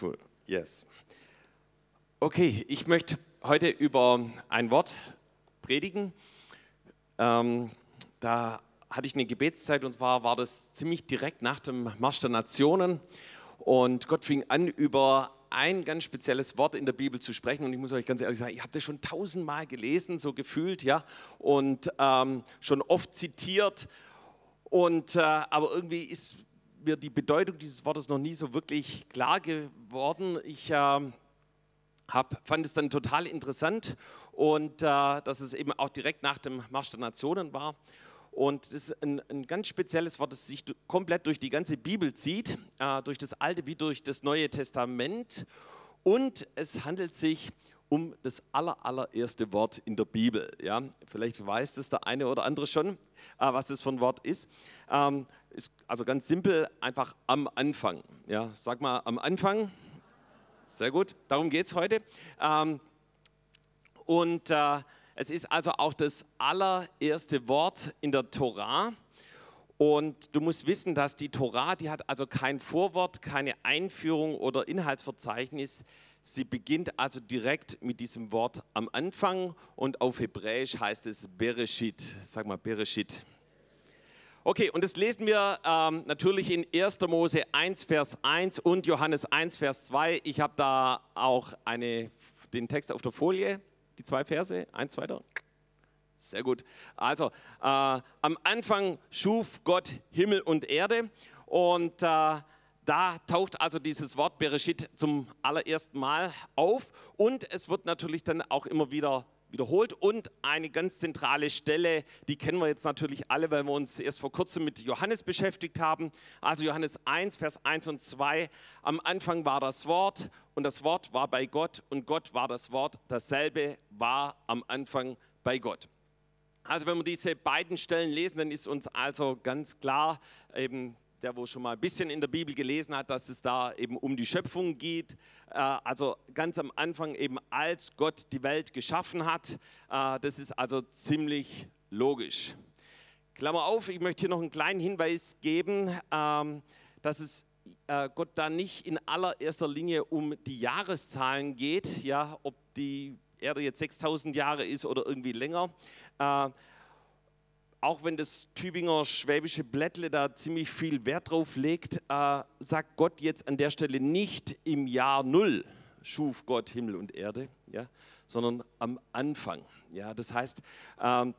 cool. Yes. Okay, ich möchte heute über ein Wort predigen. Ähm, da hatte ich eine Gebetszeit und zwar war das ziemlich direkt nach dem Marsch der Nationen und Gott fing an, über ein ganz spezielles Wort in der Bibel zu sprechen und ich muss euch ganz ehrlich sagen, ich habe das schon tausendmal gelesen, so gefühlt, ja, und ähm, schon oft zitiert und äh, aber irgendwie ist mir die Bedeutung dieses Wortes noch nie so wirklich klar geworden. Ich äh, hab, fand es dann total interessant und äh, dass es eben auch direkt nach dem Marsch der Nationen war. Und das ist ein, ein ganz spezielles Wort, das sich komplett durch die ganze Bibel zieht, äh, durch das Alte wie durch das Neue Testament. Und es handelt sich um das aller, allererste Wort in der Bibel. Ja, vielleicht weiß das der eine oder andere schon, äh, was das für ein Wort ist. Ähm, ist also ganz simpel, einfach am Anfang. Ja, sag mal am Anfang. Sehr gut, darum geht es heute. Ähm, und äh, es ist also auch das allererste Wort in der Torah. Und du musst wissen, dass die Torah, die hat also kein Vorwort, keine Einführung oder Inhaltsverzeichnis. Sie beginnt also direkt mit diesem Wort am Anfang und auf Hebräisch heißt es Bereshit. Sag mal Bereshit. Okay, und das lesen wir ähm, natürlich in 1. Mose 1, Vers 1 und Johannes 1, Vers 2. Ich habe da auch eine, den Text auf der Folie, die zwei Verse, eins weiter. Sehr gut. Also, äh, am Anfang schuf Gott Himmel und Erde und äh, da taucht also dieses Wort Bereshit zum allerersten Mal auf und es wird natürlich dann auch immer wieder wiederholt und eine ganz zentrale Stelle, die kennen wir jetzt natürlich alle, weil wir uns erst vor kurzem mit Johannes beschäftigt haben. Also Johannes 1, Vers 1 und 2. Am Anfang war das Wort und das Wort war bei Gott und Gott war das Wort. Dasselbe war am Anfang bei Gott. Also wenn wir diese beiden Stellen lesen, dann ist uns also ganz klar, eben der wo schon mal ein bisschen in der Bibel gelesen hat, dass es da eben um die Schöpfung geht. Äh, also ganz am Anfang eben, als Gott die Welt geschaffen hat. Äh, das ist also ziemlich logisch. Klammer auf, ich möchte hier noch einen kleinen Hinweis geben, ähm, dass es äh, Gott da nicht in allererster Linie um die Jahreszahlen geht, ja, ob die Erde jetzt 6000 Jahre ist oder irgendwie länger auch wenn das Tübinger schwäbische Blättle da ziemlich viel Wert drauf legt, äh, sagt Gott jetzt an der Stelle nicht im Jahr Null schuf Gott Himmel und Erde, ja, sondern am Anfang. Ja, das heißt, ähm,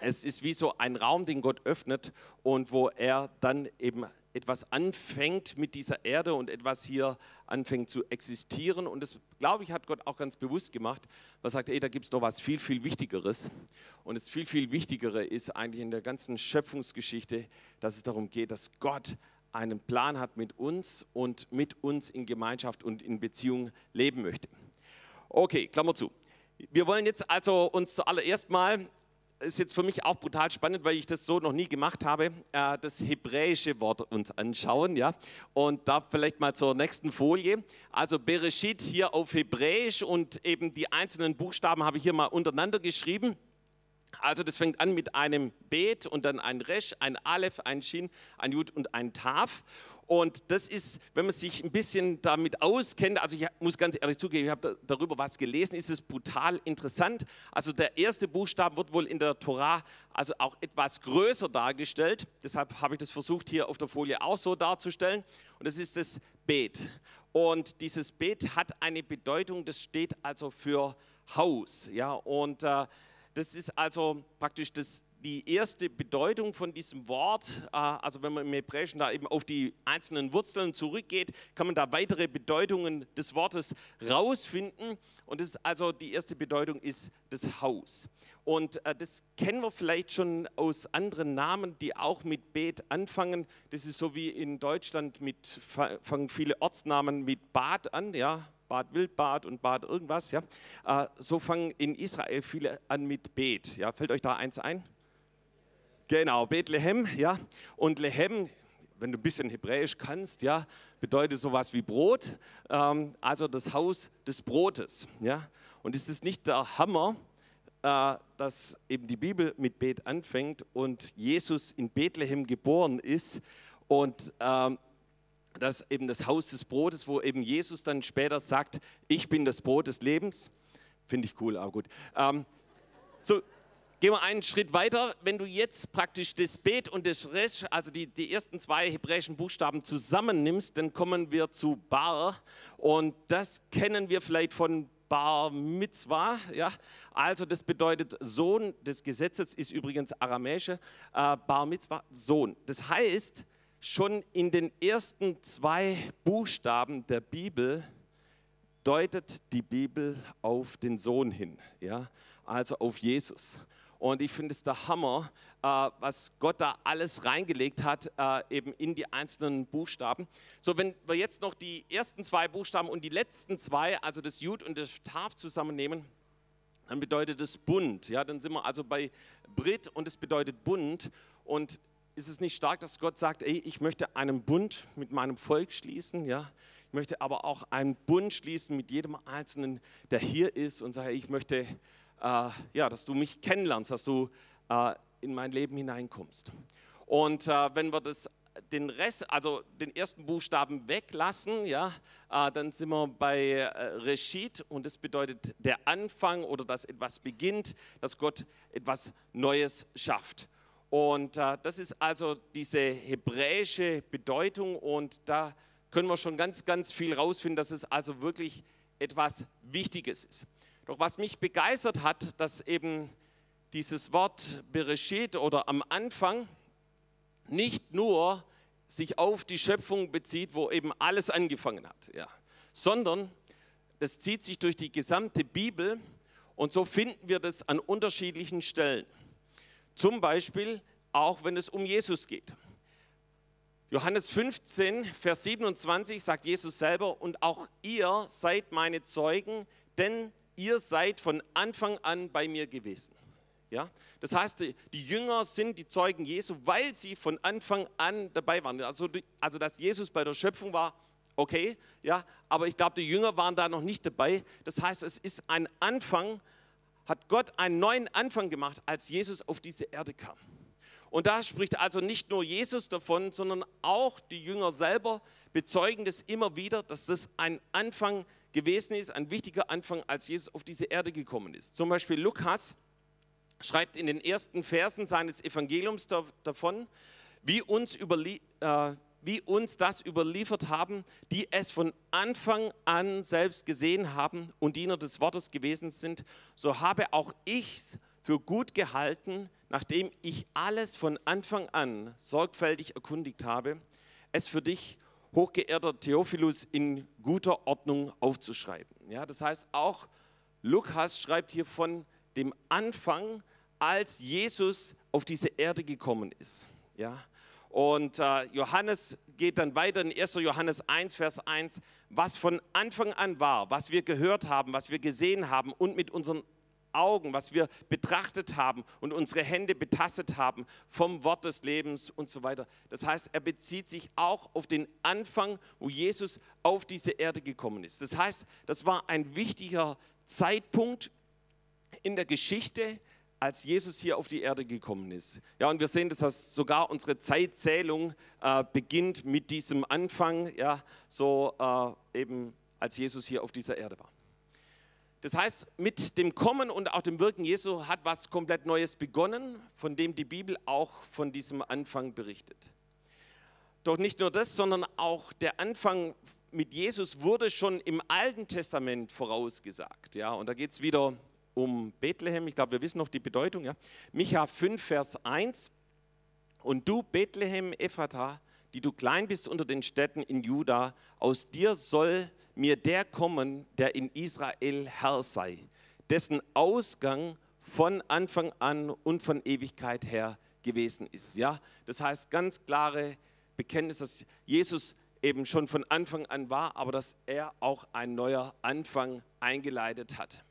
es ist wie so ein Raum, den Gott öffnet und wo er dann eben etwas anfängt mit dieser Erde und etwas hier anfängt zu existieren. Und das, glaube ich, hat Gott auch ganz bewusst gemacht. Er sagt, ey, da gibt es noch was viel, viel Wichtigeres. Und das viel, viel Wichtigere ist eigentlich in der ganzen Schöpfungsgeschichte, dass es darum geht, dass Gott einen Plan hat mit uns und mit uns in Gemeinschaft und in Beziehung leben möchte. Okay, Klammer zu. Wir wollen jetzt also uns zuallererst mal ist jetzt für mich auch brutal spannend, weil ich das so noch nie gemacht habe, äh, das hebräische Wort uns anschauen, ja. Und da vielleicht mal zur nächsten Folie. Also Bereshit hier auf Hebräisch und eben die einzelnen Buchstaben habe ich hier mal untereinander geschrieben. Also das fängt an mit einem Bet und dann ein Resh, ein Aleph, ein Shin, ein Jud und ein Taf. Und das ist, wenn man sich ein bisschen damit auskennt, also ich muss ganz ehrlich zugeben, ich habe darüber was gelesen, ist es brutal interessant. Also der erste Buchstabe wird wohl in der Torah also auch etwas größer dargestellt. Deshalb habe ich das versucht hier auf der Folie auch so darzustellen. Und das ist das Bet. Und dieses Bet hat eine Bedeutung, das steht also für Haus. Ja, und äh, das ist also praktisch das die erste Bedeutung von diesem Wort, äh, also wenn man im Hebräischen da eben auf die einzelnen Wurzeln zurückgeht, kann man da weitere Bedeutungen des Wortes rausfinden. Und das ist also die erste Bedeutung ist das Haus. Und äh, das kennen wir vielleicht schon aus anderen Namen, die auch mit Bet anfangen. Das ist so wie in Deutschland mit, fangen viele Ortsnamen mit Bad an, ja, Bad Wildbad und Bad irgendwas, ja. Äh, so fangen in Israel viele an mit Bet, ja. Fällt euch da eins ein? Genau, Bethlehem, ja. Und Lehem, wenn du ein bisschen Hebräisch kannst, ja, bedeutet sowas wie Brot, ähm, also das Haus des Brotes, ja. Und ist es nicht der Hammer, äh, dass eben die Bibel mit Bet anfängt und Jesus in Bethlehem geboren ist und ähm, das eben das Haus des Brotes, wo eben Jesus dann später sagt, ich bin das Brot des Lebens. Finde ich cool, aber gut. Ähm, so, gehen wir einen Schritt weiter. Wenn du jetzt praktisch das Bet und das Resh, also die, die ersten zwei hebräischen Buchstaben zusammennimmst, dann kommen wir zu Bar. Und das kennen wir vielleicht von Bar Mitzvah, ja, also das bedeutet Sohn des Gesetzes, ist übrigens aramäische, äh, Bar Mitzvah, Sohn. Das heißt, schon in den ersten zwei Buchstaben der Bibel deutet die Bibel auf den Sohn hin, ja, also auf Jesus. Und ich finde es der Hammer, äh, was Gott da alles reingelegt hat, äh, eben in die einzelnen Buchstaben. So, wenn wir jetzt noch die ersten zwei Buchstaben und die letzten zwei, also das Jud und das Taf zusammennehmen, dann bedeutet es Bund. Ja, dann sind wir also bei Brit und es bedeutet Bund. Und ist es nicht stark, dass Gott sagt, ey, ich möchte einen Bund mit meinem Volk schließen, ja? Ich möchte aber auch einen Bund schließen mit jedem Einzelnen, der hier ist und sage, ich möchte äh, ja, dass du mich kennenlernst, dass du äh, in mein Leben hineinkommst. Und äh, wenn wir das den Rest, also den ersten Buchstaben weglassen, ja, äh, dann sind wir bei äh, Reshit und das bedeutet der Anfang oder dass etwas beginnt, dass Gott etwas Neues schafft. Und äh, das ist also diese hebräische Bedeutung und da können wir schon ganz, ganz viel rausfinden, dass es also wirklich etwas Wichtiges ist. Doch was mich begeistert hat, dass eben dieses Wort Bereshit oder am Anfang nicht nur sich auf die Schöpfung bezieht, wo eben alles angefangen hat, ja, sondern das zieht sich durch die gesamte Bibel und so finden wir das an unterschiedlichen Stellen. Zum Beispiel auch, wenn es um Jesus geht. Johannes 15, Vers 27 sagt Jesus selber, und auch ihr seid meine Zeugen, denn ihr seid von Anfang an bei mir gewesen. Ja? Das heißt, die Jünger sind die Zeugen Jesu, weil sie von Anfang an dabei waren. Also, also dass Jesus bei der Schöpfung war, okay, ja, aber ich glaube, die Jünger waren da noch nicht dabei. Das heißt, es ist ein Anfang, hat Gott einen neuen Anfang gemacht, als Jesus auf diese Erde kam. Und da spricht also nicht nur Jesus davon, sondern auch die Jünger selber bezeugen das immer wieder, dass das ein Anfang ist gewesen ist, ein wichtiger Anfang, als Jesus auf diese Erde gekommen ist. Zum Beispiel Lukas schreibt in den ersten Versen seines Evangeliums davon, wie uns, äh, wie uns das überliefert haben, die es von Anfang an selbst gesehen haben und Diener des Wortes gewesen sind, so habe auch ich es für gut gehalten, nachdem ich alles von Anfang an sorgfältig erkundigt habe, es für dich hochgeehrter Theophilus in guter Ordnung aufzuschreiben. Ja, das heißt, auch Lukas schreibt hier von dem Anfang, als Jesus auf diese Erde gekommen ist. Ja, und äh, Johannes geht dann weiter in 1. Johannes 1, Vers 1, was von Anfang an war, was wir gehört haben, was wir gesehen haben und mit unseren Augen, was wir betrachtet haben und unsere Hände betastet haben vom Wort des Lebens und so weiter. Das heißt, er bezieht sich auch auf den Anfang, wo Jesus auf diese Erde gekommen ist. Das heißt, das war ein wichtiger Zeitpunkt in der Geschichte, als Jesus hier auf die Erde gekommen ist. Ja, und wir sehen, dass das sogar unsere Zeitzählung äh, beginnt mit diesem Anfang, ja, so äh, eben als Jesus hier auf dieser Erde war. Das heißt, mit dem Kommen und auch dem Wirken Jesu hat was komplett Neues begonnen, von dem die Bibel auch von diesem Anfang berichtet. Doch nicht nur das, sondern auch der Anfang mit Jesus wurde schon im Alten Testament vorausgesagt. Ja, und da geht es wieder um Bethlehem. Ich glaube, wir wissen noch die Bedeutung. Ja. Micha 5, Vers 1. Und du, Bethlehem Ephrata, die du klein bist unter den Städten in Juda, aus dir soll mir der kommen, der in Israel Herr sei, dessen Ausgang von Anfang an und von Ewigkeit her gewesen ist. Ja, das heißt ganz klare Bekenntnis, dass Jesus eben schon von Anfang an war, aber dass er auch ein neuer Anfang eingeleitet hat.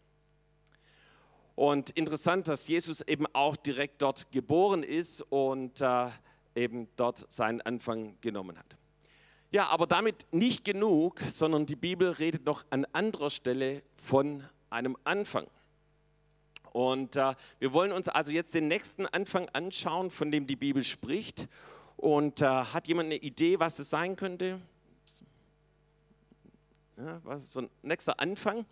Und interessant, dass Jesus eben auch direkt dort geboren ist und äh, eben dort seinen Anfang genommen hat. Ja, aber damit nicht genug, sondern die Bibel redet noch an anderer Stelle von einem Anfang. Und äh, wir wollen uns also jetzt den nächsten Anfang anschauen, von dem die Bibel spricht. Und äh, hat jemand eine Idee, was es sein könnte? ja, was so ein nächster Anfang,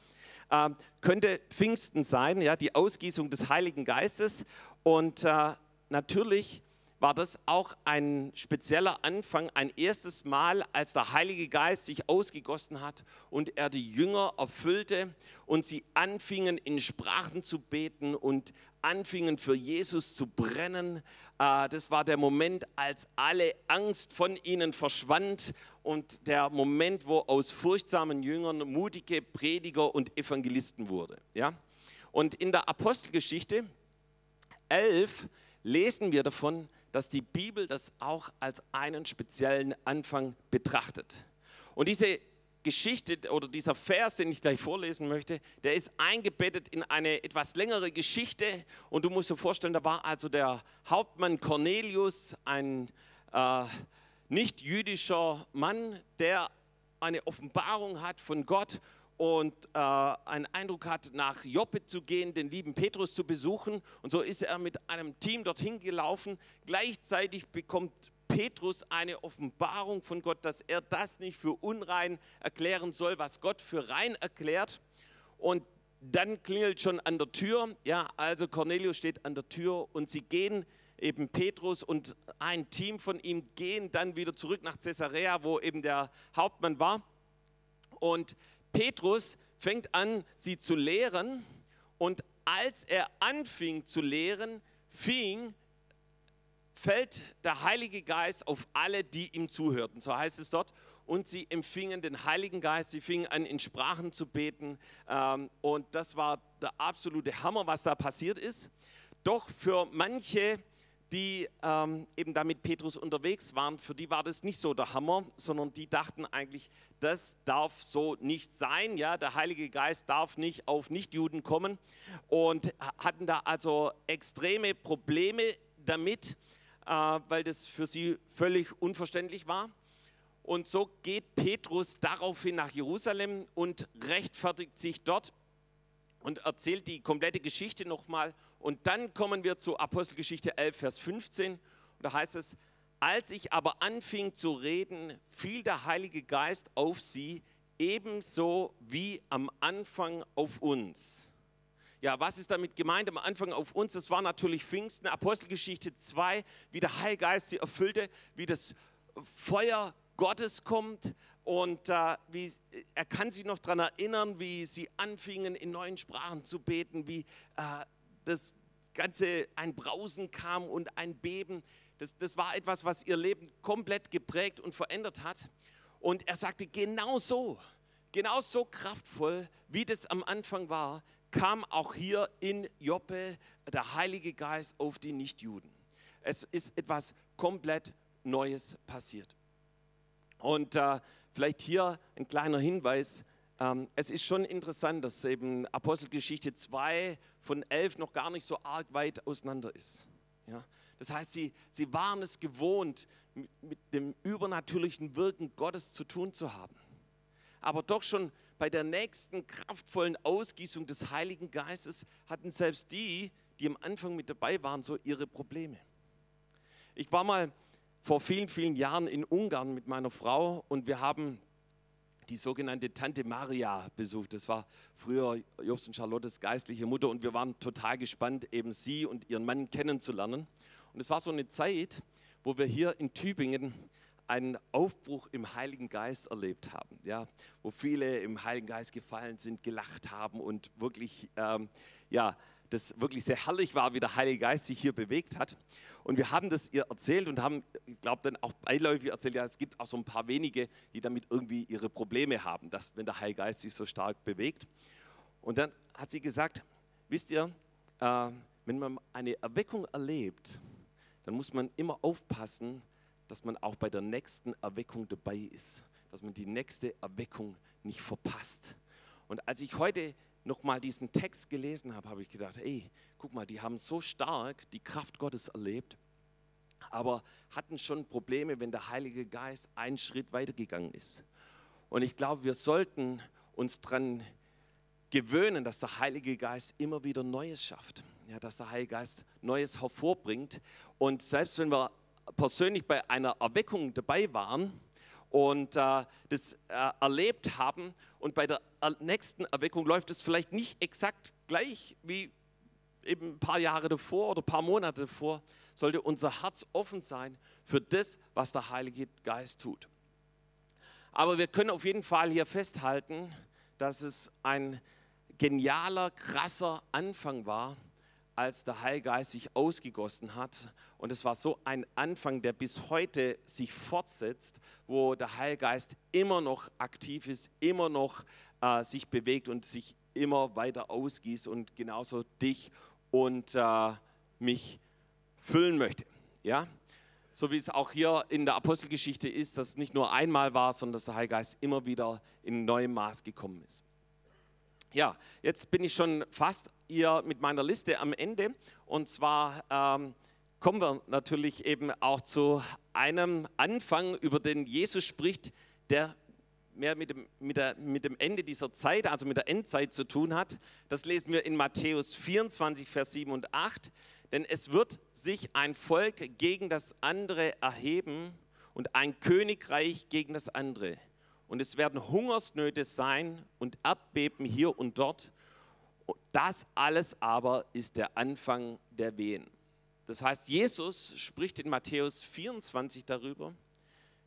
äh, könnte Pfingsten sein, ja, die Ausgießung des Heiligen Geistes. Und äh, natürlich war das auch ein spezieller Anfang, ein erstes Mal, als der Heilige Geist sich ausgegossen hat und er die Jünger erfüllte und sie anfingen in Sprachen zu beten und anfingen für Jesus zu brennen. Äh, das war der Moment, als alle Angst von ihnen verschwand und der Moment, wo aus furchtsamen Jüngern mutige Prediger und Evangelisten wurde. Und in der Apostelgeschichte 11 lesen wir davon, dass die Bibel das auch als einen speziellen Anfang betrachtet. Und diese Geschichte oder dieser Vers, den ich gleich vorlesen möchte, der ist eingebettet in eine etwas längere Geschichte. Und du musst dir vorstellen, da war also der Hauptmann Cornelius, ein äh, nicht-jüdischer Mann, der eine Offenbarung hat von Gott und äh, einen Eindruck hat, nach Joppe zu gehen, den lieben Petrus zu besuchen. Und so ist er mit einem Team dorthin gelaufen. Gleichzeitig bekommt Petrus eine Offenbarung von Gott, dass er das nicht für unrein erklären soll, was Gott für rein erklärt. Und dann klingelt schon an der Tür. Ja, also Cornelius steht an der Tür und sie gehen eben Petrus und ein Team von ihm gehen dann wieder zurück nach Caesarea, wo eben der Hauptmann war. Und Petrus fängt an, sie zu lehren und als er anfing zu lehren, fing, fällt der Heilige Geist auf alle, die ihm zuhörten. So heißt es dort. Und sie empfingen den Heiligen Geist, sie fingen an, in Sprachen zu beten. Ähm, und das war der absolute Hammer, was da passiert ist. Doch für manche die ähm, eben da mit Petrus unterwegs waren, für die war das nicht so der Hammer, sondern die dachten eigentlich, das darf so nicht sein. Ja, der Heilige Geist darf nicht auf Nichtjuden kommen und hatten da also extreme Probleme damit, äh, weil das für sie völlig unverständlich war. Und so geht Petrus daraufhin nach Jerusalem und rechtfertigt sich dort und erzählt die komplette Geschichte nochmal. Und dann kommen wir zu Apostelgeschichte 11, Vers 15. Und da heißt es, als ich aber anfing zu reden, fiel der Heilige Geist auf sie, ebenso wie am Anfang auf uns. Ja, was ist damit gemeint am Anfang auf uns? Das war natürlich Pfingsten, Apostelgeschichte 2, wie der Heilige Geist sie erfüllte, wie das Feuer Gottes kommt und äh, wie, er kann sich noch daran erinnern, wie sie anfingen in neuen Sprachen zu beten, wie äh, das Ganze ein Brausen kam und ein Beben. Das, das war etwas, was ihr Leben komplett geprägt und verändert hat. Und er sagte, genau so, genau so kraftvoll, wie das am Anfang war, kam auch hier in Joppe der Heilige Geist auf die Nichtjuden. Es ist etwas komplett Neues passiert. Und äh, vielleicht hier ein kleiner Hinweis. Ähm, es ist schon interessant, dass eben Apostelgeschichte 2 von 11 noch gar nicht so arg weit auseinander ist. Das heißt, sie, sie waren es gewohnt, mit dem übernatürlichen Wirken Gottes zu tun zu haben. Aber doch schon bei der nächsten kraftvollen Ausgießung des Heiligen Geistes hatten selbst die, die am Anfang mit dabei waren, so ihre Probleme. Ich war mal vor vielen, vielen Jahren in Ungarn mit meiner Frau und wir haben die sogenannte Tante Maria besucht. Das war früher Jobs und Charlottes geistliche Mutter und wir waren total gespannt, eben sie und ihren Mann kennenzulernen. Und es war so eine Zeit, wo wir hier in Tübingen einen Aufbruch im Heiligen Geist erlebt haben, ja, wo viele im Heiligen Geist gefallen sind, gelacht haben und wirklich, ähm, ja, das wirklich sehr herrlich war, wie der Heilige Geist sich hier bewegt hat. Und wir haben das ihr erzählt und haben, ich glaube, dann auch beiläufig erzählt, ja, es gibt auch so ein paar wenige, die damit irgendwie ihre Probleme haben, dass, wenn der Heilige Geist sich so stark bewegt. Und dann hat sie gesagt, wisst ihr, äh, wenn man eine Erweckung erlebt, dann muss man immer aufpassen, dass man auch bei der nächsten Erweckung dabei ist, dass man die nächste Erweckung nicht verpasst. Und als ich heute nochmal diesen Text gelesen habe, habe ich gedacht, ey, guck mal, die haben so stark die Kraft Gottes erlebt, aber hatten schon Probleme, wenn der Heilige Geist einen Schritt weitergegangen ist. Und ich glaube, wir sollten uns daran gewöhnen, dass der Heilige Geist immer wieder Neues schafft. Ja, dass der Heilige Geist Neues hervorbringt. Und selbst wenn wir persönlich bei einer Erweckung dabei waren und äh, das äh, erlebt haben. Und bei der nächsten Erweckung läuft es vielleicht nicht exakt gleich wie eben ein paar Jahre davor oder ein paar Monate davor, sollte unser Herz offen sein für das, was der Heilige Geist tut. Aber wir können auf jeden Fall hier festhalten, dass es ein genialer, krasser Anfang war, als der Heilgeist sich ausgegossen hat. Und es war so ein Anfang, der bis heute sich fortsetzt, wo der Heilgeist immer noch aktiv ist, immer noch äh, sich bewegt und sich immer weiter ausgießt und genauso dich und äh, mich füllen möchte. Ja? So wie es auch hier in der Apostelgeschichte ist, dass es nicht nur einmal war, sondern dass der Heilige Geist immer wieder in neuem Maß gekommen ist. Ja, jetzt bin ich schon fast hier mit meiner Liste am Ende. Und zwar ähm, kommen wir natürlich eben auch zu einem Anfang, über den Jesus spricht, der mehr mit dem, mit, der, mit dem Ende dieser Zeit, also mit der Endzeit zu tun hat. Das lesen wir in Matthäus 24, Vers 7 und 8. Denn es wird sich ein Volk gegen das andere erheben und ein Königreich gegen das andere. Und es werden Hungersnöte sein und Erdbeben hier und dort. Das alles aber ist der Anfang der Wehen. Das heißt, Jesus spricht in Matthäus 24 darüber,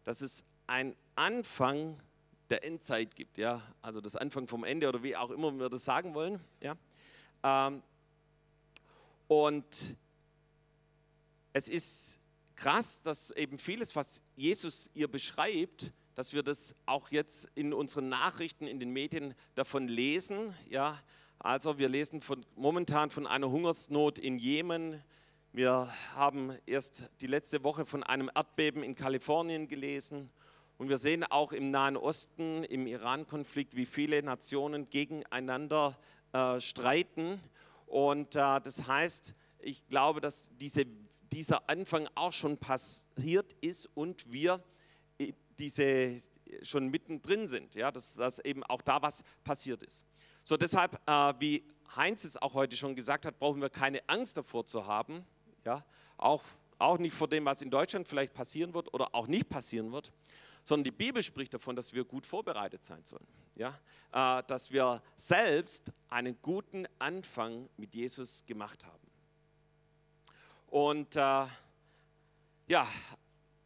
dass es ein Anfang der Endzeit gibt, ja, also das Anfang vom Ende oder wie auch immer wir das sagen wollen, ja. Ähm, und es ist krass, dass eben vieles, was Jesus ihr beschreibt, dass wir das auch jetzt in unseren Nachrichten, in den Medien davon lesen. Ja, also wir lesen von, momentan von einer Hungersnot in Jemen. Wir haben erst die letzte Woche von einem Erdbeben in Kalifornien gelesen. Und wir sehen auch im Nahen Osten, im Iran-Konflikt, wie viele Nationen gegeneinander äh, streiten. Und äh, das heißt, ich glaube, dass diese, dieser Anfang auch schon passiert ist und wir diese schon mittendrin sind, ja, dass, dass eben auch da was passiert ist. So deshalb, äh, wie Heinz es auch heute schon gesagt hat, brauchen wir keine Angst davor zu haben, ja, auch, auch nicht vor dem, was in Deutschland vielleicht passieren wird oder auch nicht passieren wird, sondern die Bibel spricht davon, dass wir gut vorbereitet sein sollen, ja, äh, dass wir selbst einen guten Anfang mit Jesus gemacht haben. Und äh, ja,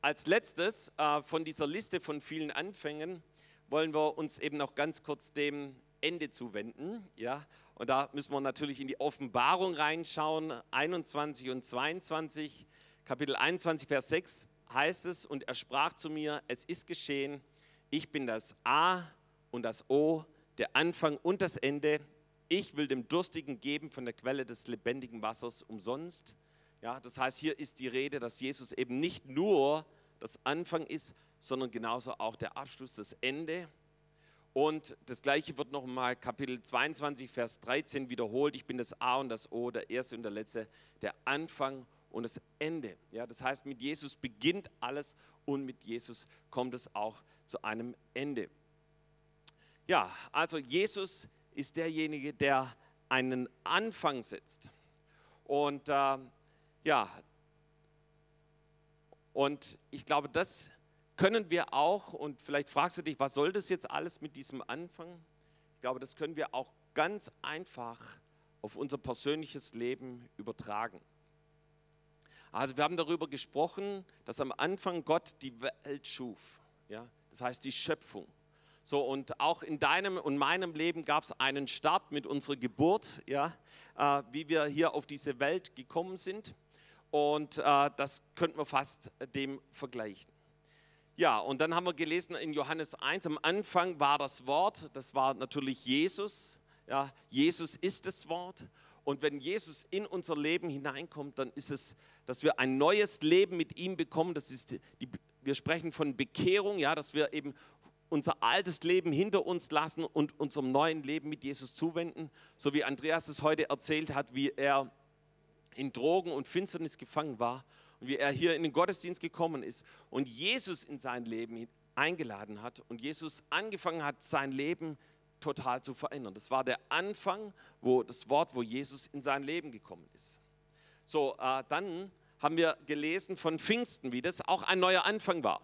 als letztes äh, von dieser Liste von vielen Anfängen wollen wir uns eben noch ganz kurz dem Ende zuwenden. Ja? Und da müssen wir natürlich in die Offenbarung reinschauen, 21 und 22. Kapitel 21, Vers 6 heißt es, und er sprach zu mir, es ist geschehen, ich bin das A und das O, der Anfang und das Ende. Ich will dem Durstigen geben von der Quelle des lebendigen Wassers umsonst. Ja, das heißt, hier ist die Rede, dass Jesus eben nicht nur das Anfang ist, sondern genauso auch der Abschluss, das Ende. Und das gleiche wird nochmal Kapitel 22, Vers 13 wiederholt. Ich bin das A und das O, der Erste und der Letzte, der Anfang und das Ende. Ja, das heißt, mit Jesus beginnt alles und mit Jesus kommt es auch zu einem Ende. Ja, also Jesus ist derjenige, der einen Anfang setzt. Und äh, ja, und ich glaube, das können wir auch, und vielleicht fragst du dich, was soll das jetzt alles mit diesem Anfang? Ich glaube, das können wir auch ganz einfach auf unser persönliches Leben übertragen. Also wir haben darüber gesprochen, dass am Anfang Gott die Welt schuf. Ja? Das heißt die Schöpfung. So, und auch in deinem und meinem Leben gab es einen Start mit unserer Geburt, ja, äh, wie wir hier auf diese Welt gekommen sind. Und äh, das könnten wir fast dem vergleichen. Ja, und dann haben wir gelesen in Johannes 1, am Anfang war das Wort, das war natürlich Jesus. Ja, Jesus ist das Wort. Und wenn Jesus in unser Leben hineinkommt, dann ist es, dass wir ein neues Leben mit ihm bekommen. Das ist die, wir sprechen von Bekehrung, ja, dass wir eben unser altes Leben hinter uns lassen und unserem neuen Leben mit Jesus zuwenden. So wie Andreas es heute erzählt hat, wie er in Drogen und Finsternis gefangen war und wie er hier in den Gottesdienst gekommen ist und Jesus in sein Leben eingeladen hat und Jesus angefangen hat, sein Leben total zu verändern. Das war der Anfang, wo das Wort, wo Jesus in sein Leben gekommen ist. So, äh, dann haben wir gelesen von Pfingsten, wie das auch ein neuer Anfang war.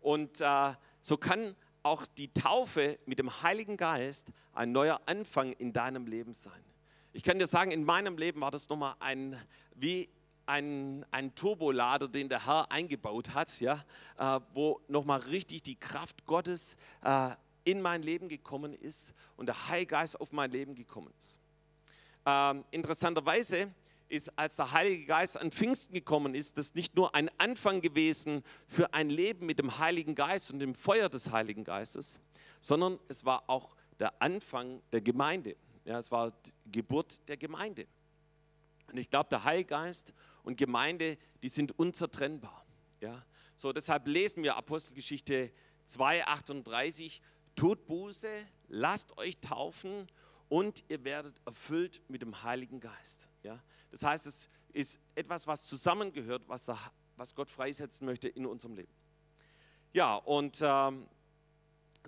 Und äh, so kann auch die Taufe mit dem Heiligen Geist ein neuer Anfang in deinem Leben sein. Ich kann dir sagen, in meinem Leben war das nochmal ein, wie ein, ein Turbolader, den der Herr eingebaut hat, ja, äh, wo nochmal richtig die Kraft Gottes äh, in mein Leben gekommen ist und der Heilgeist auf mein Leben gekommen ist. Ähm, interessanterweise ist, als der Heilige Geist an Pfingsten gekommen ist, das nicht nur ein Anfang gewesen für ein Leben mit dem Heiligen Geist und dem Feuer des Heiligen Geistes, sondern es war auch der Anfang der Gemeinde. Ja, es war die Geburt der Gemeinde. Und ich glaube, der Heilige Geist und Gemeinde, die sind unzertrennbar. Ja? So, deshalb lesen wir Apostelgeschichte 2,38, tut Buße, lasst euch taufen und ihr werdet erfüllt mit dem Heiligen Geist. Ja? Das heißt, es ist etwas, was zusammengehört, was, der, was Gott freisetzen möchte in unserem Leben. Ja, und ähm,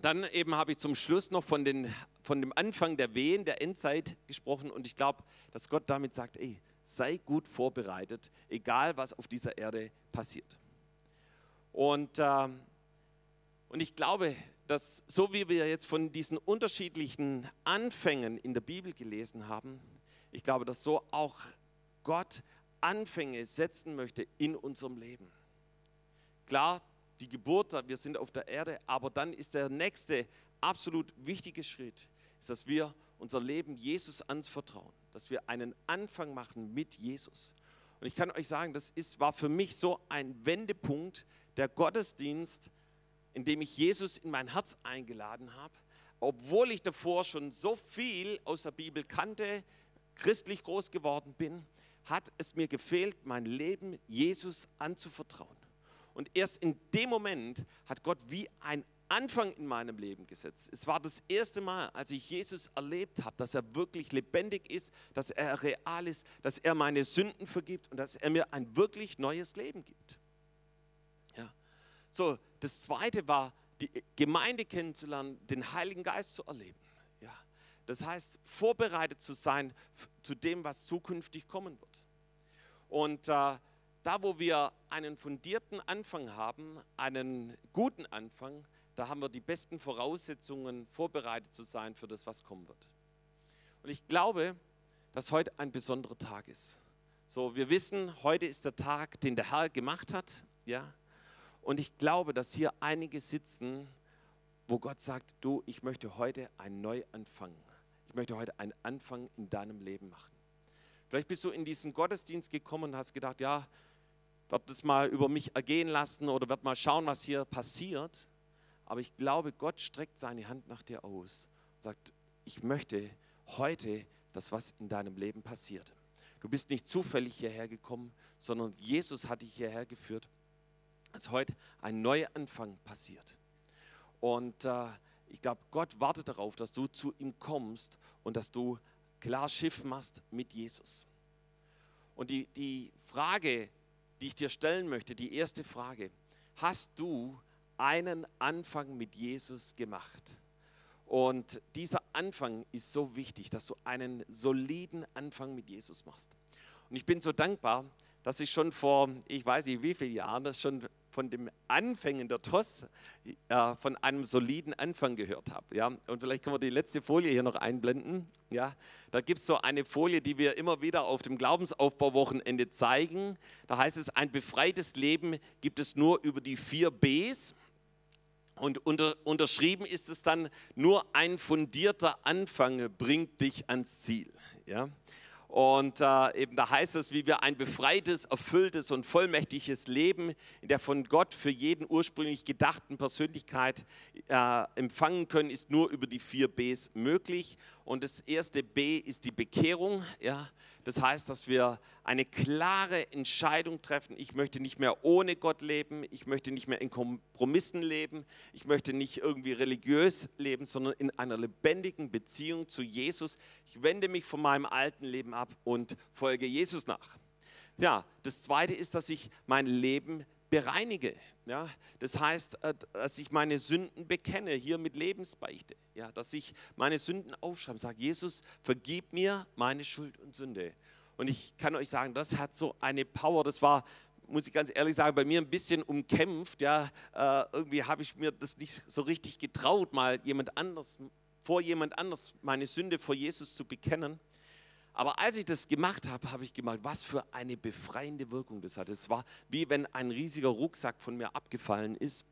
dann eben habe ich zum Schluss noch von, den, von dem Anfang der Wehen der Endzeit gesprochen und ich glaube, dass Gott damit sagt, ey, sei gut vorbereitet, egal was auf dieser Erde passiert. Und, äh, und ich glaube, dass so wie wir jetzt von diesen unterschiedlichen Anfängen in der Bibel gelesen haben, ich glaube, dass so auch Gott Anfänge setzen möchte in unserem Leben. Klar, die Geburt, wir sind auf der Erde, aber dann ist der nächste absolut wichtige Schritt, ist, dass wir unser Leben Jesus anvertrauen, dass wir einen Anfang machen mit Jesus. Und ich kann euch sagen, das ist, war für mich so ein Wendepunkt, der Gottesdienst, in dem ich Jesus in mein Herz eingeladen habe, obwohl ich davor schon so viel aus der Bibel kannte, christlich groß geworden bin, hat es mir gefehlt, mein Leben Jesus anzuvertrauen. Und erst in dem Moment hat Gott wie ein Anfang in meinem Leben gesetzt. Es war das erste Mal, als ich Jesus erlebt habe, dass er wirklich lebendig ist, dass er real ist, dass er meine Sünden vergibt und dass er mir ein wirklich neues Leben gibt. Ja. So, das zweite war, die Gemeinde kennenzulernen, den Heiligen Geist zu erleben. Ja. Das heißt, vorbereitet zu sein zu dem, was zukünftig kommen wird. Und äh, da, wo wir einen fundierten Anfang haben, einen guten Anfang, da haben wir die besten Voraussetzungen, vorbereitet zu sein für das, was kommen wird. Und ich glaube, dass heute ein besonderer Tag ist. So, wir wissen, heute ist der Tag, den der Herr gemacht hat, ja. Und ich glaube, dass hier einige sitzen, wo Gott sagt, du, ich möchte heute einen Neuanfang. Ich möchte heute einen Anfang in deinem Leben machen. Vielleicht bist du in diesen Gottesdienst gekommen und hast gedacht, ja, wird das mal über mich ergehen lassen oder wird mal schauen, was hier passiert. Aber ich glaube, Gott streckt seine Hand nach dir aus und sagt, ich möchte heute das, was in deinem Leben passiert. Du bist nicht zufällig hierher gekommen, sondern Jesus hat dich hierher geführt, dass heute ein neuer Anfang passiert. Und äh, ich glaube, Gott wartet darauf, dass du zu ihm kommst und dass du klar Schiff machst mit Jesus. Und die, die Frage, die ich dir stellen möchte, die erste Frage, hast du einen Anfang mit Jesus gemacht? Und dieser Anfang ist so wichtig, dass du einen soliden Anfang mit Jesus machst. Und ich bin so dankbar, dass ich schon vor, ich weiß nicht wie vielen Jahren, das schon von dem Anfängen der TOS äh, von einem soliden Anfang gehört habe. Ja? Und vielleicht können wir die letzte Folie hier noch einblenden. Ja? Da gibt es so eine Folie, die wir immer wieder auf dem Glaubensaufbauwochenende zeigen. Da heißt es, ein befreites Leben gibt es nur über die vier Bs. Und unter, unterschrieben ist es dann, nur ein fundierter Anfang bringt dich ans Ziel. Ja? Und äh, eben da heißt es, wie wir ein befreites, erfülltes und vollmächtiges Leben in der von Gott für jeden ursprünglich gedachten Persönlichkeit äh, empfangen können, ist nur über die vier Bs möglich. Und das erste B ist die Bekehrung. Ja? Das heißt, dass wir eine klare Entscheidung treffen. Ich möchte nicht mehr ohne Gott leben. Ich möchte nicht mehr in Kompromissen leben. Ich möchte nicht irgendwie religiös leben, sondern in einer lebendigen Beziehung zu Jesus. Ich wende mich von meinem alten Leben ab und folge Jesus nach. Ja, das zweite ist, dass ich mein Leben bereinige. Ja, das heißt, äh, dass ich meine Sünden bekenne, hier mit Lebensbeichte. Ja, dass ich meine Sünden aufschreibe, sage, Jesus, vergib mir meine Schuld und Sünde. Und ich kann euch sagen, das hat so eine Power. Das war muss ich ganz ehrlich sagen, bei mir ein bisschen umkämpft. Ja, äh, irgendwie habe ich mir das nicht so richtig getraut, mal jemand anders, vor jemand anders meine Sünde vor Jesus zu bekennen. Aber als ich das gemacht habe, habe ich gemerkt, was für eine befreiende Wirkung das hat. Es war wie wenn ein riesiger Rucksack von mir abgefallen ist.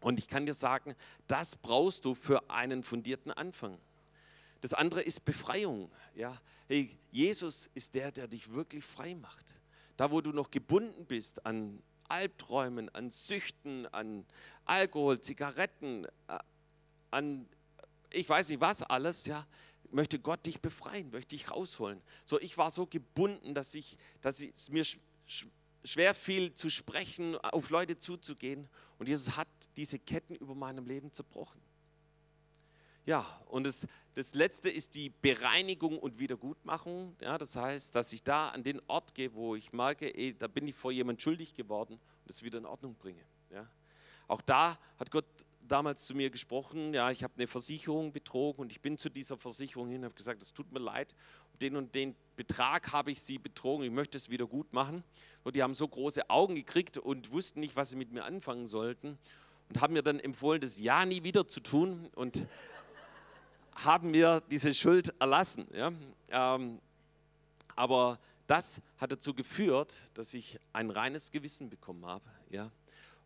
Und ich kann dir sagen, das brauchst du für einen fundierten Anfang. Das andere ist Befreiung. Ja? Hey, Jesus ist der, der dich wirklich frei macht. Da, wo du noch gebunden bist an Albträumen, an Süchten, an Alkohol, Zigaretten, äh, an ich weiß nicht was alles, ja, möchte Gott dich befreien, möchte dich rausholen. So, ich war so gebunden, dass, ich, dass es mir schwer fiel zu sprechen, auf Leute zuzugehen. Und Jesus hat diese Ketten über meinem Leben zerbrochen. Ja, und das, das letzte ist die Bereinigung und Wiedergutmachung. Ja, das heißt, dass ich da an den Ort gehe, wo ich merke, ey, da bin ich vor jemand schuldig geworden und es wieder in Ordnung bringe. Ja. Auch da hat Gott damals zu mir gesprochen, ja, ich habe eine Versicherung betrogen und ich bin zu dieser Versicherung hin und habe gesagt, es tut mir leid, den und den Betrag habe ich sie betrogen, ich möchte es wieder gut machen. Und die haben so große Augen gekriegt und wussten nicht, was sie mit mir anfangen sollten und haben mir dann empfohlen, das ja nie wieder zu tun und haben mir diese Schuld erlassen. Ja? Ähm, aber das hat dazu geführt, dass ich ein reines Gewissen bekommen habe. Ja?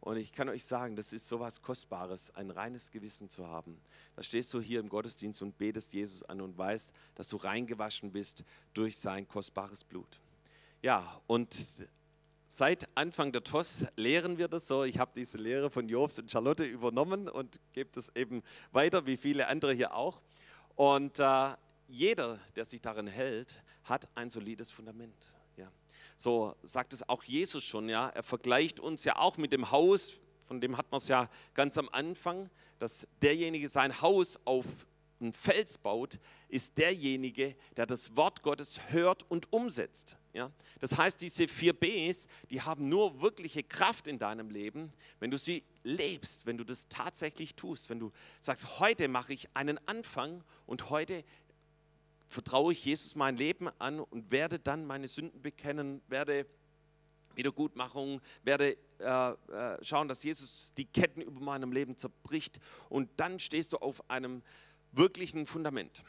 Und ich kann euch sagen, das ist so was Kostbares, ein reines Gewissen zu haben. Da stehst du hier im Gottesdienst und betest Jesus an und weißt, dass du reingewaschen bist durch sein kostbares Blut. Ja, und Seit Anfang der TOS lehren wir das so. Ich habe diese Lehre von Jobs und Charlotte übernommen und gebe das eben weiter, wie viele andere hier auch. Und äh, jeder, der sich darin hält, hat ein solides Fundament. So sagt es auch Jesus schon. Ja. Er vergleicht uns ja auch mit dem Haus, von dem hat man es ja ganz am Anfang, dass derjenige sein Haus auf einen Fels baut, ist derjenige, der das Wort Gottes hört und umsetzt. Ja? Das heißt, diese vier Bs, die haben nur wirkliche Kraft in deinem Leben, wenn du sie lebst, wenn du das tatsächlich tust, wenn du sagst, heute mache ich einen Anfang und heute vertraue ich Jesus mein Leben an und werde dann meine Sünden bekennen, werde Wiedergutmachung, werde äh, äh, schauen, dass Jesus die Ketten über meinem Leben zerbricht und dann stehst du auf einem wirklichen Fundament.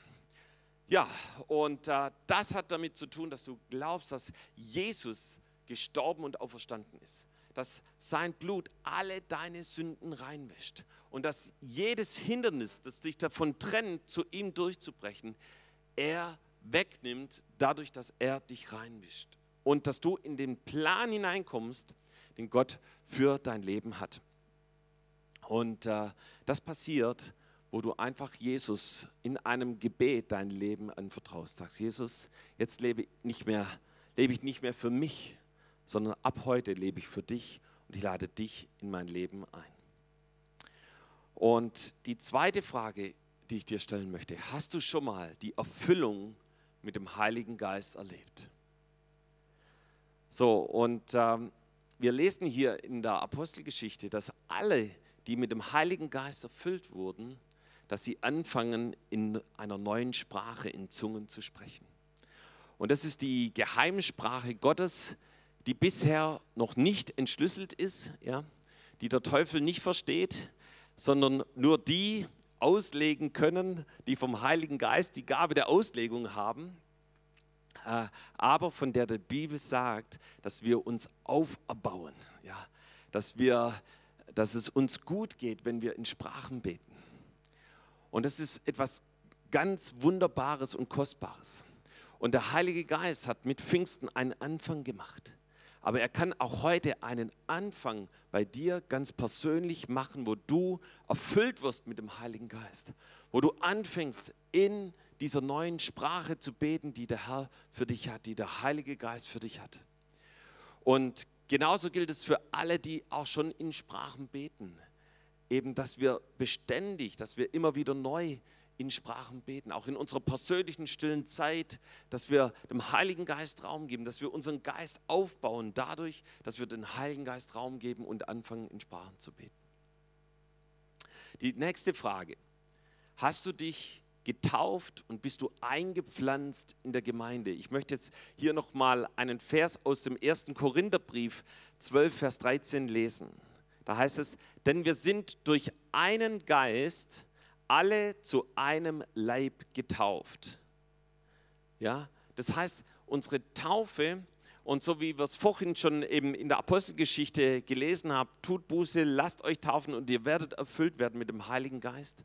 Ja, und äh, das hat damit zu tun, dass du glaubst, dass Jesus gestorben und auferstanden ist. Dass sein Blut alle deine Sünden reinwäscht. Und dass jedes Hindernis, das dich davon trennt, zu ihm durchzubrechen, er wegnimmt, dadurch, dass er dich reinwischt. Und dass du in den Plan hineinkommst, den Gott für dein Leben hat. Und äh, das passiert, wo du einfach Jesus in einem Gebet dein Leben anvertraust. Sagst, Jesus, jetzt lebe, nicht mehr, lebe ich nicht mehr für mich, sondern ab heute lebe ich für dich und ich lade dich in mein Leben ein. Und die zweite Frage, die ich dir stellen möchte, hast du schon mal die Erfüllung mit dem Heiligen Geist erlebt? So, und ähm, wir lesen hier in der Apostelgeschichte, dass alle, die mit dem Heiligen Geist erfüllt wurden, dass sie anfangen, in einer neuen Sprache in Zungen zu sprechen. Und das ist die Geheimsprache Gottes, die bisher noch nicht entschlüsselt ist, ja, die der Teufel nicht versteht, sondern nur die auslegen können, die vom Heiligen Geist die Gabe der Auslegung haben, äh, aber von der die Bibel sagt, dass wir uns auferbauen, ja, dass, wir, dass es uns gut geht, wenn wir in Sprachen beten. Und das ist etwas ganz Wunderbares und Kostbares. Und der Heilige Geist hat mit Pfingsten einen Anfang gemacht. Aber er kann auch heute einen Anfang bei dir ganz persönlich machen, wo du erfüllt wirst mit dem Heiligen Geist. Wo du anfängst, in dieser neuen Sprache zu beten, die der Herr für dich hat, die der Heilige Geist für dich hat. Und genauso gilt es für alle, die auch schon in Sprachen beten eben, dass wir beständig, dass wir immer wieder neu in Sprachen beten, auch in unserer persönlichen stillen Zeit, dass wir dem Heiligen Geist Raum geben, dass wir unseren Geist aufbauen dadurch, dass wir den Heiligen Geist Raum geben und anfangen in Sprachen zu beten. Die nächste Frage, hast du dich getauft und bist du eingepflanzt in der Gemeinde. Ich möchte jetzt hier nochmal einen Vers aus dem ersten Korintherbrief 12, Vers 13 lesen. Da heißt es, denn wir sind durch einen Geist alle zu einem Leib getauft. Ja, das heißt, unsere Taufe und so wie wir es vorhin schon eben in der Apostelgeschichte gelesen haben, tut Buße, lasst euch taufen und ihr werdet erfüllt werden mit dem Heiligen Geist,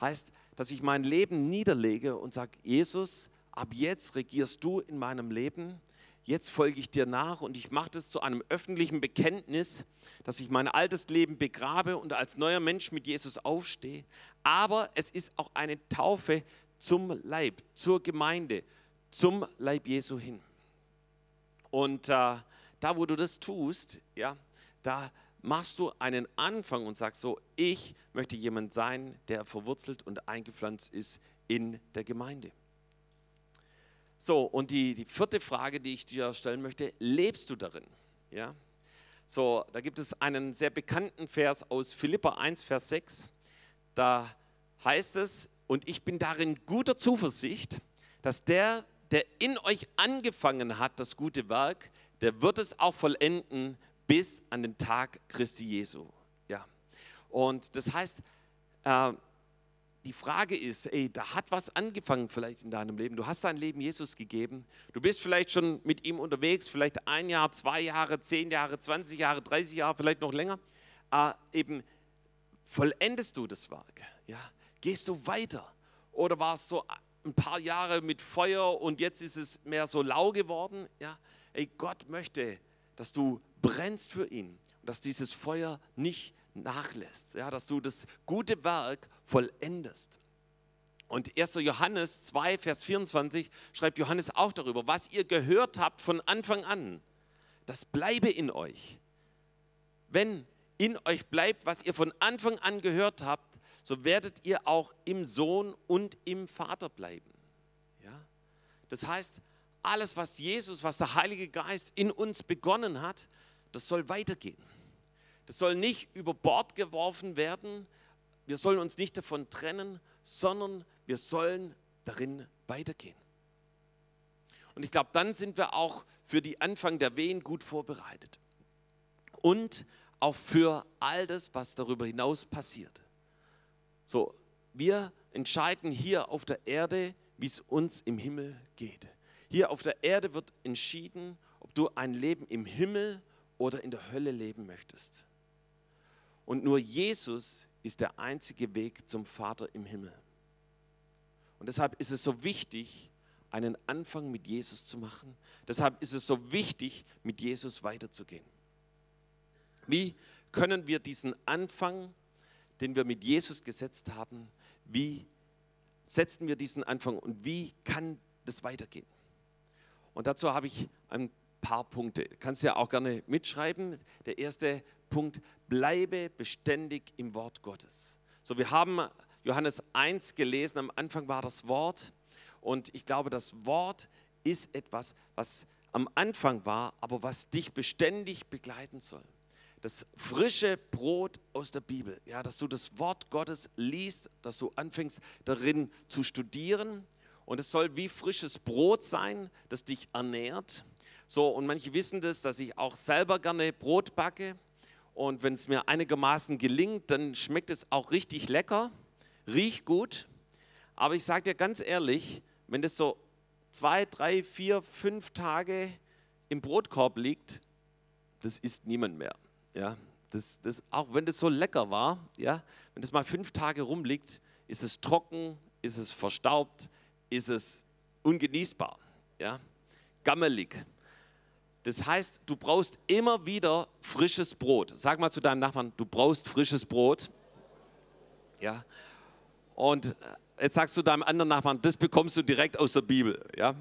heißt, dass ich mein Leben niederlege und sage, Jesus, ab jetzt regierst du in meinem Leben, jetzt folge ich dir nach und ich mache das zu einem öffentlichen Bekenntnis, dass ich mein altes Leben begrabe und als neuer Mensch mit Jesus aufstehe. Aber es ist auch eine Taufe zum Leib, zur Gemeinde, zum Leib Jesu hin. Und äh, da, wo du das tust, ja, da machst du einen Anfang und sagst so, ich möchte jemand sein, der verwurzelt und eingepflanzt ist in der Gemeinde. So, und die, die vierte Frage, die ich dir stellen möchte, lebst du darin? Ja? So, da gibt es einen sehr bekannten Vers aus Philippa 1, Vers 6. Da heißt es, und ich bin darin guter Zuversicht, dass der, der in euch angefangen hat, das gute Werk, der wird es auch vollenden bis an den Tag Christi Jesu. Ja. Und das heißt, äh, die Frage ist, ey, da hat was angefangen vielleicht in deinem Leben. Du hast dein Leben Jesus gegeben. Du bist vielleicht schon mit ihm unterwegs, vielleicht ein Jahr, zwei Jahre, zehn Jahre, 20 Jahre, 30 Jahre, vielleicht noch länger. Äh, eben vollendest du das Werk. Ja. Gehst du weiter? Oder war es so ein paar Jahre mit Feuer und jetzt ist es mehr so lau geworden. Ja, ey, Gott möchte, dass du brennst für ihn dass dieses Feuer nicht nachlässt, ja, dass du das gute Werk vollendest. Und 1. Johannes 2, Vers 24 schreibt Johannes auch darüber, was ihr gehört habt von Anfang an, das bleibe in euch. Wenn in euch bleibt, was ihr von Anfang an gehört habt, so werdet ihr auch im Sohn und im Vater bleiben. Ja? Das heißt, alles, was Jesus, was der Heilige Geist in uns begonnen hat, das soll weitergehen. Das soll nicht über Bord geworfen werden. Wir sollen uns nicht davon trennen, sondern wir sollen darin weitergehen. Und ich glaube, dann sind wir auch für die Anfang der Wehen gut vorbereitet. Und auch für all das, was darüber hinaus passiert. So, wir entscheiden hier auf der Erde, wie es uns im Himmel geht. Hier auf der Erde wird entschieden, ob du ein Leben im Himmel oder in der Hölle leben möchtest. Und nur Jesus ist der einzige Weg zum Vater im Himmel. Und deshalb ist es so wichtig, einen Anfang mit Jesus zu machen. Deshalb ist es so wichtig, mit Jesus weiterzugehen. Wie können wir diesen Anfang den wir mit Jesus gesetzt haben, wie setzen wir diesen Anfang und wie kann das weitergehen? Und dazu habe ich ein paar Punkte. Kannst ja auch gerne mitschreiben. Der erste Punkt, bleibe beständig im Wort Gottes. So, wir haben Johannes 1 gelesen, am Anfang war das Wort und ich glaube, das Wort ist etwas, was am Anfang war, aber was dich beständig begleiten soll das frische Brot aus der Bibel, ja, dass du das Wort Gottes liest, dass du anfängst darin zu studieren und es soll wie frisches Brot sein, das dich ernährt. So und manche wissen das, dass ich auch selber gerne Brot backe und wenn es mir einigermaßen gelingt, dann schmeckt es auch richtig lecker, riecht gut. Aber ich sage dir ganz ehrlich, wenn das so zwei, drei, vier, fünf Tage im Brotkorb liegt, das isst niemand mehr. Ja, das, das, auch wenn das so lecker war, ja, wenn das mal fünf Tage rumliegt, ist es trocken, ist es verstaubt, ist es ungenießbar, ja, gammelig. Das heißt, du brauchst immer wieder frisches Brot. Sag mal zu deinem Nachbarn, du brauchst frisches Brot. Ja. Und jetzt sagst du deinem anderen Nachbarn, das bekommst du direkt aus der Bibel. Ja.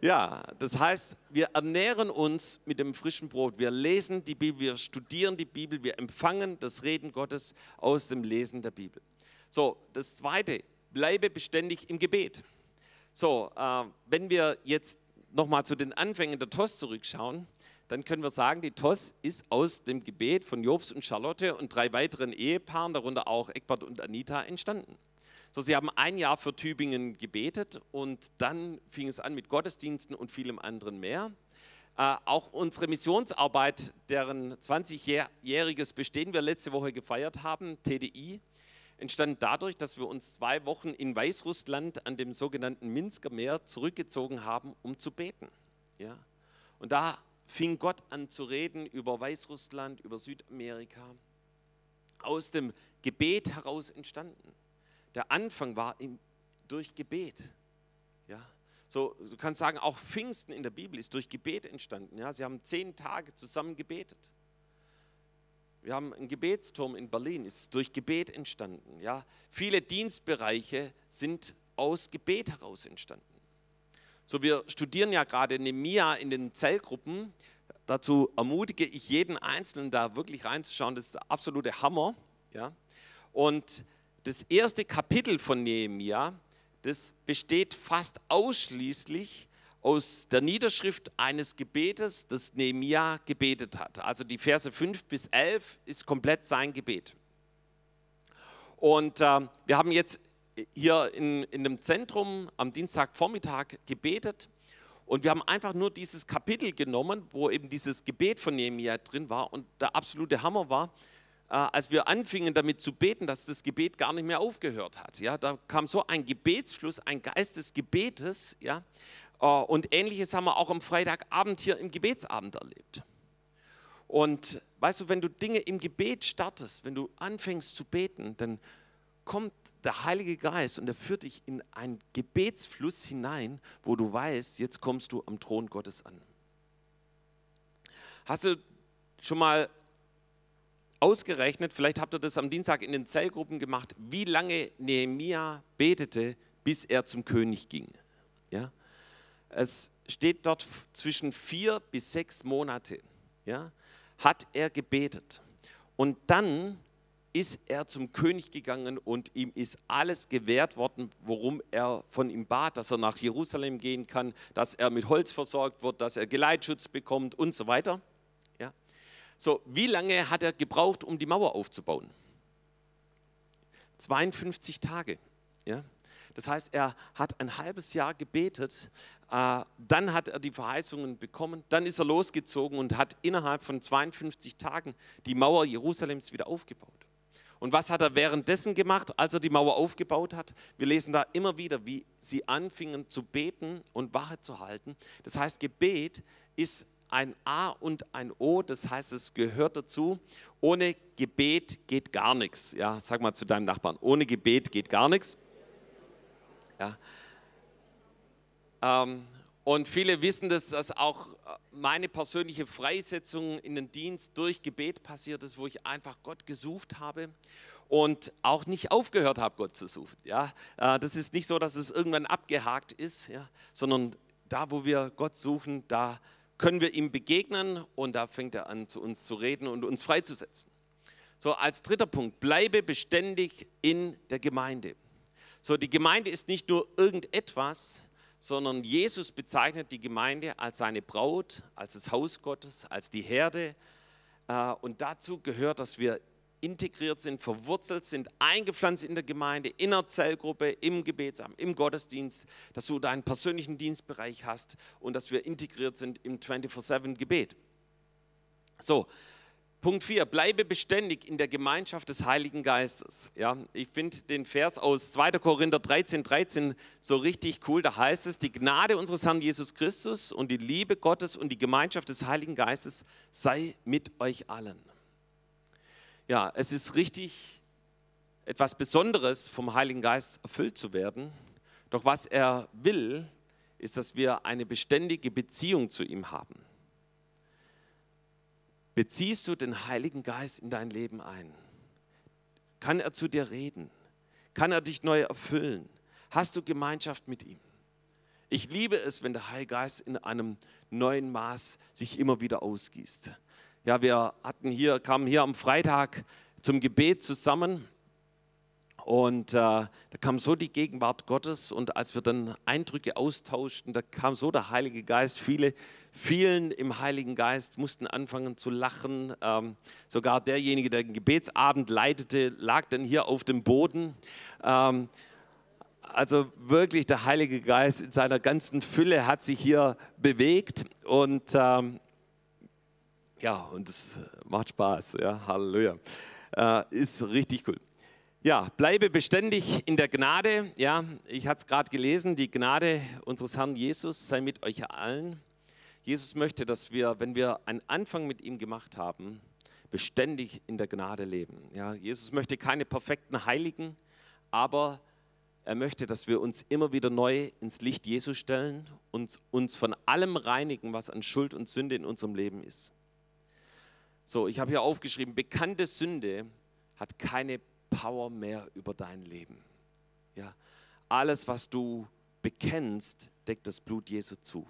Ja, das heißt, wir ernähren uns mit dem frischen Brot. Wir lesen die Bibel, wir studieren die Bibel, wir empfangen das Reden Gottes aus dem Lesen der Bibel. So, das Zweite, bleibe beständig im Gebet. So, äh, wenn wir jetzt nochmal zu den Anfängen der TOS zurückschauen, dann können wir sagen, die TOS ist aus dem Gebet von Jobs und Charlotte und drei weiteren Ehepaaren, darunter auch Eckbert und Anita, entstanden. So, sie haben ein Jahr für Tübingen gebetet und dann fing es an mit Gottesdiensten und vielem anderen mehr. Äh, auch unsere Missionsarbeit, deren 20-jähriges Bestehen wir letzte Woche gefeiert haben, TDI, entstand dadurch, dass wir uns zwei Wochen in Weißrussland an dem sogenannten Minsker Meer zurückgezogen haben, um zu beten. Ja? Und da fing Gott an zu reden über Weißrussland, über Südamerika, aus dem Gebet heraus entstanden. Der Anfang war im, durch Gebet. Ja? So, du kannst sagen, auch Pfingsten in der Bibel ist durch Gebet entstanden. Ja? Sie haben zehn Tage zusammen gebetet. Wir haben einen Gebetsturm in Berlin, ist durch Gebet entstanden. Ja? Viele Dienstbereiche sind aus Gebet heraus entstanden. So, wir studieren ja gerade Nemia in den Zellgruppen. Dazu ermutige ich jeden Einzelnen, da wirklich reinzuschauen. Das ist der absolute Hammer. Ja? Und das erste Kapitel von Nehemia das besteht fast ausschließlich aus der Niederschrift eines Gebetes, das Nehemia gebetet hat. Also die Verse 5 bis 11 ist komplett sein Gebet. Und äh, wir haben jetzt hier in, in dem Zentrum am Dienstagvormittag gebetet und wir haben einfach nur dieses Kapitel genommen, wo eben dieses Gebet von Nehemia drin war und der absolute Hammer war, äh, als wir anfingen damit zu beten, dass das Gebet gar nicht mehr aufgehört hat. Ja, da kam so ein Gebetsfluss, ein Geist des Gebetes. Ja, und ähnliches haben wir auch am Freitagabend hier im Gebetsabend erlebt. Und weißt du, wenn du Dinge im Gebet startest, wenn du anfängst zu beten, dann kommt der Heilige Geist und er führt dich in einen Gebetsfluss hinein, wo du weißt, jetzt kommst du am Thron Gottes an. Hast du schon mal ausgerechnet, vielleicht habt ihr das am Dienstag in den Zellgruppen gemacht, wie lange Nehemia betete, bis er zum König ging. Ja? Es steht dort zwischen vier bis sechs Monate, ja, hat er gebetet. Und dann ist er zum König gegangen und ihm ist alles gewährt worden, worum er von ihm bat, dass er nach Jerusalem gehen kann, dass er mit Holz versorgt wird, dass er Geleitschutz bekommt und so weiter. So, wie lange hat er gebraucht, um die Mauer aufzubauen? 52 Tage. Ja? Das heißt, er hat ein halbes Jahr gebetet, dann hat er die Verheißungen bekommen, dann ist er losgezogen und hat innerhalb von 52 Tagen die Mauer Jerusalems wieder aufgebaut. Und was hat er währenddessen gemacht, als er die Mauer aufgebaut hat? Wir lesen da immer wieder, wie sie anfingen zu beten und Wache zu halten. Das heißt, Gebet ist ein A und ein O, das heißt, es gehört dazu. Ohne Gebet geht gar nichts. Ja, sag mal zu deinem Nachbarn, ohne Gebet geht gar nichts. Ja. Ähm, und viele wissen, dass, dass auch meine persönliche Freisetzung in den Dienst durch Gebet passiert ist, wo ich einfach Gott gesucht habe und auch nicht aufgehört habe, Gott zu suchen. Ja, äh, das ist nicht so, dass es irgendwann abgehakt ist, ja, sondern da, wo wir Gott suchen, da können wir ihm begegnen und da fängt er an, zu uns zu reden und uns freizusetzen. So, als dritter Punkt, bleibe beständig in der Gemeinde. So, die Gemeinde ist nicht nur irgendetwas, sondern Jesus bezeichnet die Gemeinde als seine Braut, als das Haus Gottes, als die Herde. Äh, und dazu gehört, dass wir integriert sind, verwurzelt sind, eingepflanzt in der Gemeinde, in der Zellgruppe, im Gebetsamt, im Gottesdienst, dass du deinen persönlichen Dienstbereich hast und dass wir integriert sind im 24-7-Gebet. So, Punkt 4, bleibe beständig in der Gemeinschaft des Heiligen Geistes. Ja, ich finde den Vers aus 2. Korinther 13, 13 so richtig cool. Da heißt es, die Gnade unseres Herrn Jesus Christus und die Liebe Gottes und die Gemeinschaft des Heiligen Geistes sei mit euch allen ja, es ist richtig, etwas Besonderes vom Heiligen Geist erfüllt zu werden. Doch was er will, ist, dass wir eine beständige Beziehung zu ihm haben. Beziehst du den Heiligen Geist in dein Leben ein? Kann er zu dir reden? Kann er dich neu erfüllen? Hast du Gemeinschaft mit ihm? Ich liebe es, wenn der Heilige Geist in einem neuen Maß sich immer wieder ausgießt. Ja, wir hatten hier, kamen hier am Freitag zum Gebet zusammen und äh, da kam so die Gegenwart Gottes und als wir dann Eindrücke austauschten, da kam so der Heilige Geist. Viele vielen im Heiligen Geist mussten anfangen zu lachen. Ähm, sogar derjenige, der den Gebetsabend leitete, lag dann hier auf dem Boden. Ähm, also wirklich der Heilige Geist in seiner ganzen Fülle hat sich hier bewegt und ähm, ja, und es macht Spaß. Ja, Halleluja. Äh, ist richtig cool. Ja, bleibe beständig in der Gnade. Ja, ich hatte es gerade gelesen, die Gnade unseres Herrn Jesus sei mit euch allen. Jesus möchte, dass wir, wenn wir einen Anfang mit ihm gemacht haben, beständig in der Gnade leben. Ja, Jesus möchte keine perfekten Heiligen, aber er möchte, dass wir uns immer wieder neu ins Licht Jesu stellen und uns von allem reinigen, was an Schuld und Sünde in unserem Leben ist. So, ich habe hier aufgeschrieben, bekannte Sünde hat keine Power mehr über dein Leben. Ja, alles, was du bekennst, deckt das Blut Jesu zu.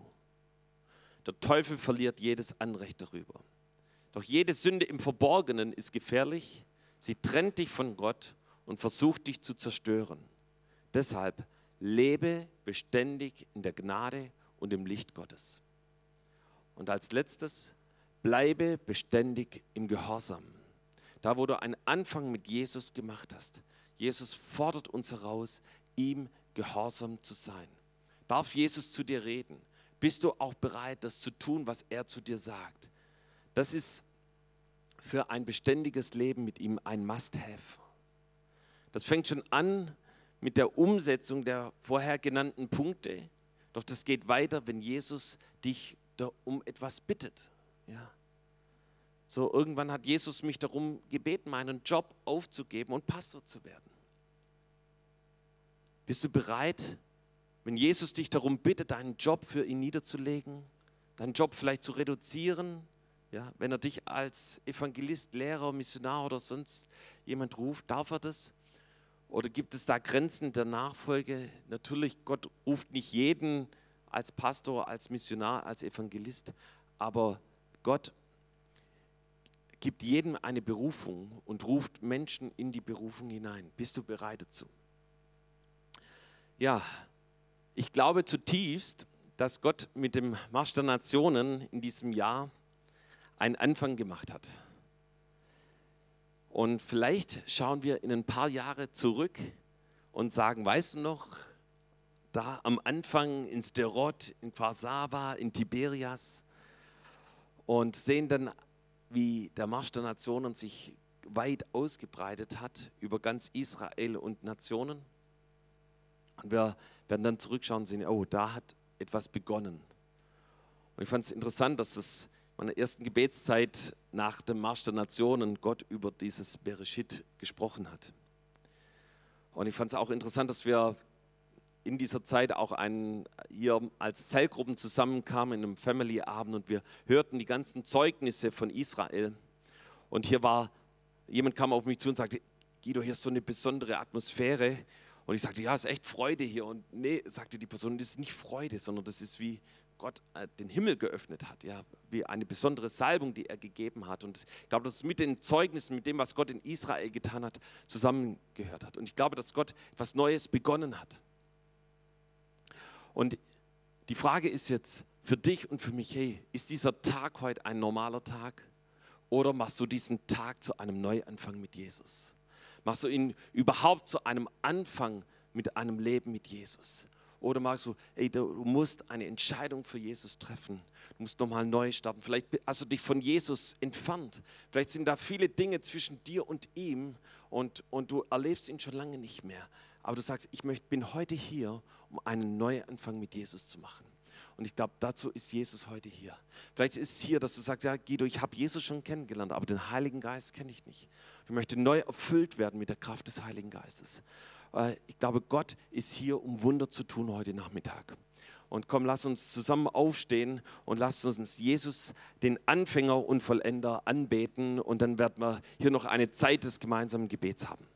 Der Teufel verliert jedes Anrecht darüber. Doch jede Sünde im Verborgenen ist gefährlich. Sie trennt dich von Gott und versucht dich zu zerstören. Deshalb lebe beständig in der Gnade und im Licht Gottes. Und als letztes, bleibe beständig im Gehorsam. Da, wo du einen Anfang mit Jesus gemacht hast. Jesus fordert uns heraus, ihm gehorsam zu sein. Darf Jesus zu dir reden? Bist du auch bereit, das zu tun, was er zu dir sagt? Das ist für ein beständiges Leben mit ihm ein Must-Have. Das fängt schon an mit der Umsetzung der vorher genannten Punkte. Doch das geht weiter, wenn Jesus dich um etwas bittet. Ja. So, irgendwann hat Jesus mich darum gebeten, meinen Job aufzugeben und Pastor zu werden. Bist du bereit, wenn Jesus dich darum bittet, deinen Job für ihn niederzulegen, deinen Job vielleicht zu reduzieren, ja, wenn er dich als Evangelist, Lehrer, Missionar oder sonst jemand ruft, darf er das? Oder gibt es da Grenzen der Nachfolge? Natürlich, Gott ruft nicht jeden als Pastor, als Missionar, als Evangelist, aber Gott gibt jedem eine Berufung und ruft Menschen in die Berufung hinein. Bist du bereit dazu? Ja, ich glaube zutiefst, dass Gott mit dem Marsch der Nationen in diesem Jahr einen Anfang gemacht hat. Und vielleicht schauen wir in ein paar Jahre zurück und sagen, weißt du noch, da am Anfang in Sterot, in Kwarsava, in Tiberias und sehen dann, wie der Marsch der Nationen sich weit ausgebreitet hat über ganz Israel und Nationen. Und wir werden dann zurückschauen und sehen, oh, da hat etwas begonnen. Und ich fand es interessant, dass es meiner ersten Gebetszeit nach dem Marsch der Nationen Gott über dieses Bereshit gesprochen hat. Und ich fand es auch interessant, dass wir in dieser Zeit auch einen, hier als Zellgruppen zusammenkamen in einem Family-Abend und wir hörten die ganzen Zeugnisse von Israel. Und hier war, jemand kam auf mich zu und sagte, Guido, hier ist so eine besondere Atmosphäre. Und ich sagte, ja, es ist echt Freude hier. Und nee, sagte die Person, das ist nicht Freude, sondern das ist wie, Gott äh, den Himmel geöffnet hat, ja, wie eine besondere Salbung, die er gegeben hat. Und ich glaube, dass es mit den Zeugnissen, mit dem, was Gott in Israel getan hat, zusammengehört hat. Und ich glaube, dass Gott etwas Neues begonnen hat. Und die Frage ist jetzt für dich und für mich, hey, ist dieser Tag heute ein normaler Tag? Oder machst du diesen Tag zu einem Neuanfang mit Jesus? Machst du ihn überhaupt zu einem Anfang mit einem Leben mit Jesus? Oder magst du, ey, du musst eine Entscheidung für Jesus treffen. Du musst nochmal neu starten. Vielleicht hast du dich von Jesus entfernt. Vielleicht sind da viele Dinge zwischen dir und ihm und, und du erlebst ihn schon lange nicht mehr. Aber du sagst, ich möchte, bin heute hier, um einen Neuanfang mit Jesus zu machen. Und ich glaube, dazu ist Jesus heute hier. Vielleicht ist es hier, dass du sagst, ja Guido, ich habe Jesus schon kennengelernt, aber den Heiligen Geist kenne ich nicht. Ich möchte neu erfüllt werden mit der Kraft des Heiligen Geistes ich glaube, Gott ist hier, um Wunder zu tun heute Nachmittag. Und komm, lass uns zusammen aufstehen und lass uns Jesus, den Anfänger und Vollender, anbeten. Und dann werden wir hier noch eine Zeit des gemeinsamen Gebets haben.